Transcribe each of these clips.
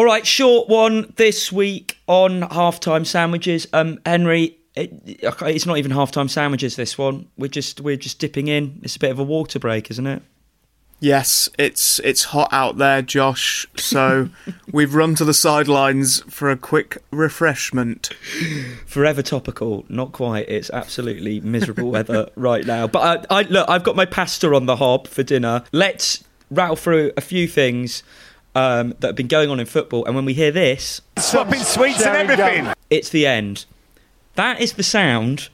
All right, short one this week on halftime sandwiches. Um, Henry, it, it's not even halftime sandwiches. This one, we're just we're just dipping in. It's a bit of a water break, isn't it? Yes, it's it's hot out there, Josh. So we've run to the sidelines for a quick refreshment. Forever topical, not quite. It's absolutely miserable weather right now. But I, I look, I've got my pasta on the hob for dinner. Let's rattle through a few things um, that have been going on in football, and when we hear this, swapping sweets and everything. it's the end. That is the sound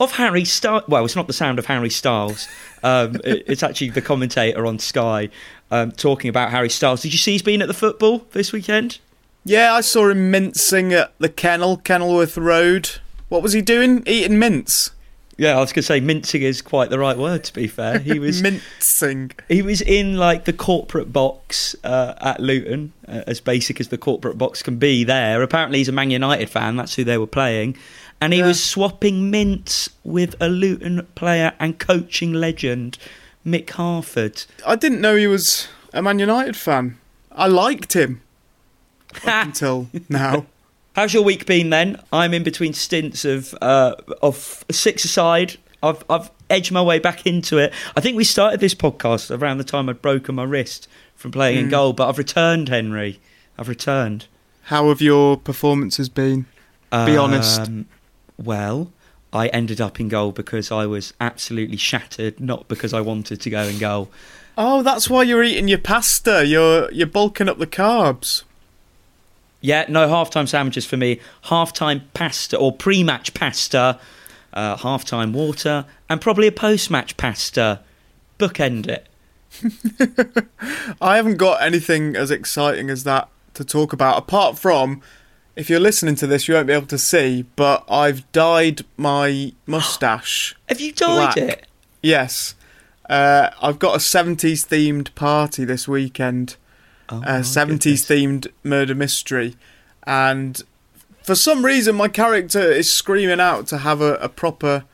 of Harry Styles. Well, it's not the sound of Harry Styles. Um, it- it's actually the commentator on Sky um, talking about Harry Styles. Did you see he's been at the football this weekend? Yeah, I saw him mincing at the kennel, Kenilworth Road. What was he doing? Eating mince. Yeah, I was going to say mincing is quite the right word. To be fair, he was mincing. he was in like the corporate box uh, at Luton, uh, as basic as the corporate box can be. There, apparently he's a Man United fan. That's who they were playing, and he Yeah. was swapping mints with a Luton player and coaching legend Mick Harford. I didn't know he was a Man United fan. I liked him up until now. How's your week been then? I'm in between stints of uh, of six aside. I've I've edged my way back into it. I think we started this podcast around the time I'd broken my wrist from playing in goal, but I've returned, Henry. I've returned. How have your performances been? Be honest. Um, Well, I ended up in goal because I was absolutely shattered, not because I wanted to go in goal. Oh, that's why you're eating your pasta. You're you're bulking up the carbs. Yeah, no halftime sandwiches for me. Halftime pasta or pre-match pasta, uh, halftime water, and probably a post-match pasta. Bookend it. I haven't got anything as exciting as that to talk about, apart from if you're listening to this, you won't be able to see, but I've dyed my mustache. Have you dyed Black. it? yes. Uh, I've got a 70s themed party this weekend, Oh, uh, a 70s goodness. themed murder mystery, and for some reason my character is screaming out to have a, a proper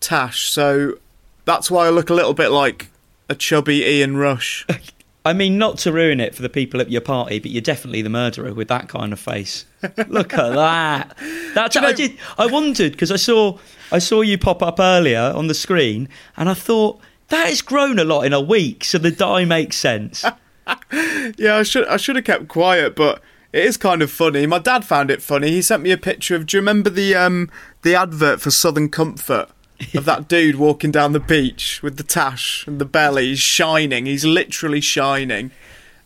tash, so that's why I look a little bit like a chubby Ian Rush. I mean, not to ruin it for the people at your party, but you're definitely the murderer with that kind of face. Look at that. That's you I did. I wondered because I saw I saw you pop up earlier on the screen, and I thought that has grown a lot in a week, so the dye makes sense. Yeah, I should I should have kept quiet, but it is kind of funny. My dad found it funny. He sent me a picture of. Do you remember the um the advert for Southern Comfort of that dude walking down the beach with the tash and the belly? He's shining. He's literally shining.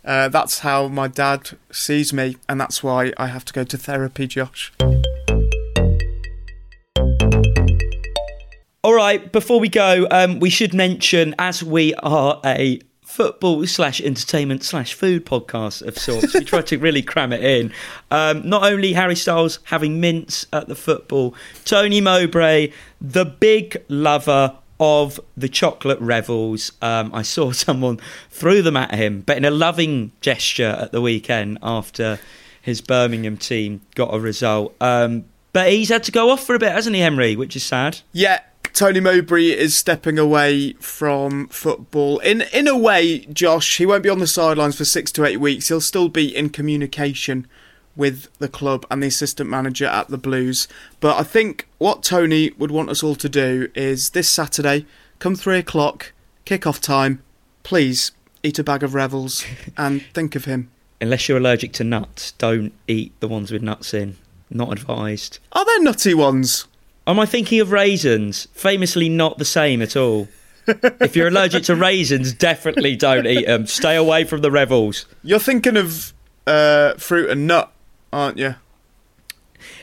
Uh, that's how my dad sees me, and that's why I have to go to therapy, Josh. All right, before we go, um, we should mention as we are a football slash entertainment slash food podcast of sorts, we try to really cram it in. Um, not only Harry Styles having mints at the football, Tony Mowbray, the big lover of the chocolate revels. Um, I saw someone threw them at him, but in a loving gesture at the weekend after his Birmingham team got a result. Um, but he's had to go off for a bit, hasn't he, Henry? Which is sad. Yeah, Tony Mowbray is stepping away from football. In in a way, Josh, he won't be on the sidelines for six to eight weeks. He'll still be in communication with the club and the assistant manager at the Blues. But I think what Tony would want us all to do is this Saturday, come three o'clock, kick-off time, please eat a bag of revels and think of him. Unless you're allergic to nuts, don't eat the ones with nuts in. Not advised. Are there nutty ones? Am I thinking of raisins? Famously not the same at all. if you're allergic to raisins, definitely don't eat them. Stay away from the revels. You're thinking of uh, fruit and nut, aren't you?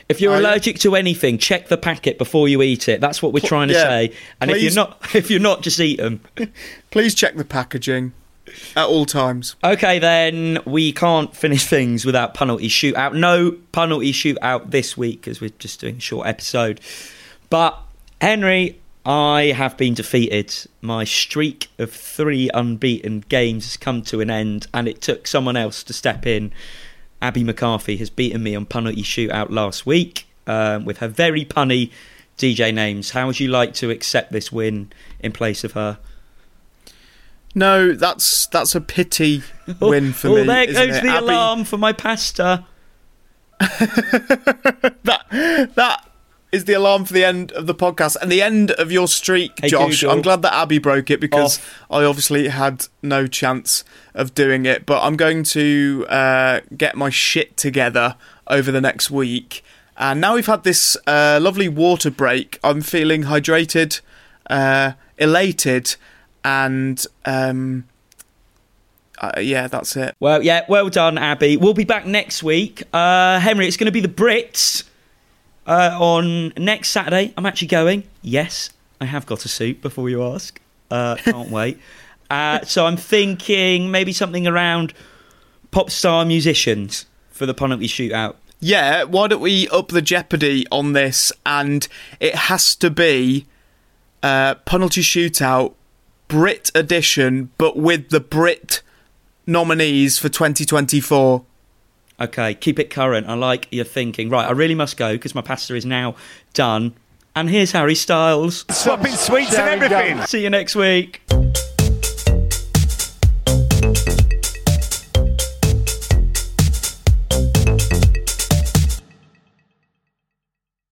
If you're Are you? allergic to anything, check the packet before you eat it. That's what we're trying to yeah, say. And if you're not, if you're not, just eat them. Please check the packaging at all times. Okay, then we can't finish things without penalty shootout. No penalty shootout this week because we're just doing a short episode. But Henry, I have been defeated. My streak of three unbeaten games has come to an end, and it took someone else to step in. Abby McCarthy has beaten me on penalty shootout last week um, with her very punny DJ names. How would you like to accept this win in place of her? No, that's that's a pity win for oh, me. there isn't goes it? the Abby, alarm for my pasta. That that is the alarm for the end of the podcast and the end of your streak, Hey, Josh. Google. I'm glad that Abby broke it because Off. I obviously had no chance of doing it. But I'm going to uh, get my shit together over the next week. And now we've had this uh, lovely water break, I'm feeling hydrated, uh, elated, and um, uh, yeah, that's it. Well, yeah, well done, Abby. We'll be back next week. Uh, Henry, it's going to be the Brits uh, on next Saturday. I'm actually going. Yes, I have got a suit before you ask. Uh, can't wait. Uh, so I'm thinking maybe something around pop star musicians for the penalty shootout. Yeah, why don't we up the jeopardy on this? And it has to be uh, penalty shootout Brit edition, but with the Brit nominees for 2024. Okay, keep it current. I like your thinking. Right, I really must go because my pasta is now done. And here's Harry Styles. Swapping sweets and everything. See you next week.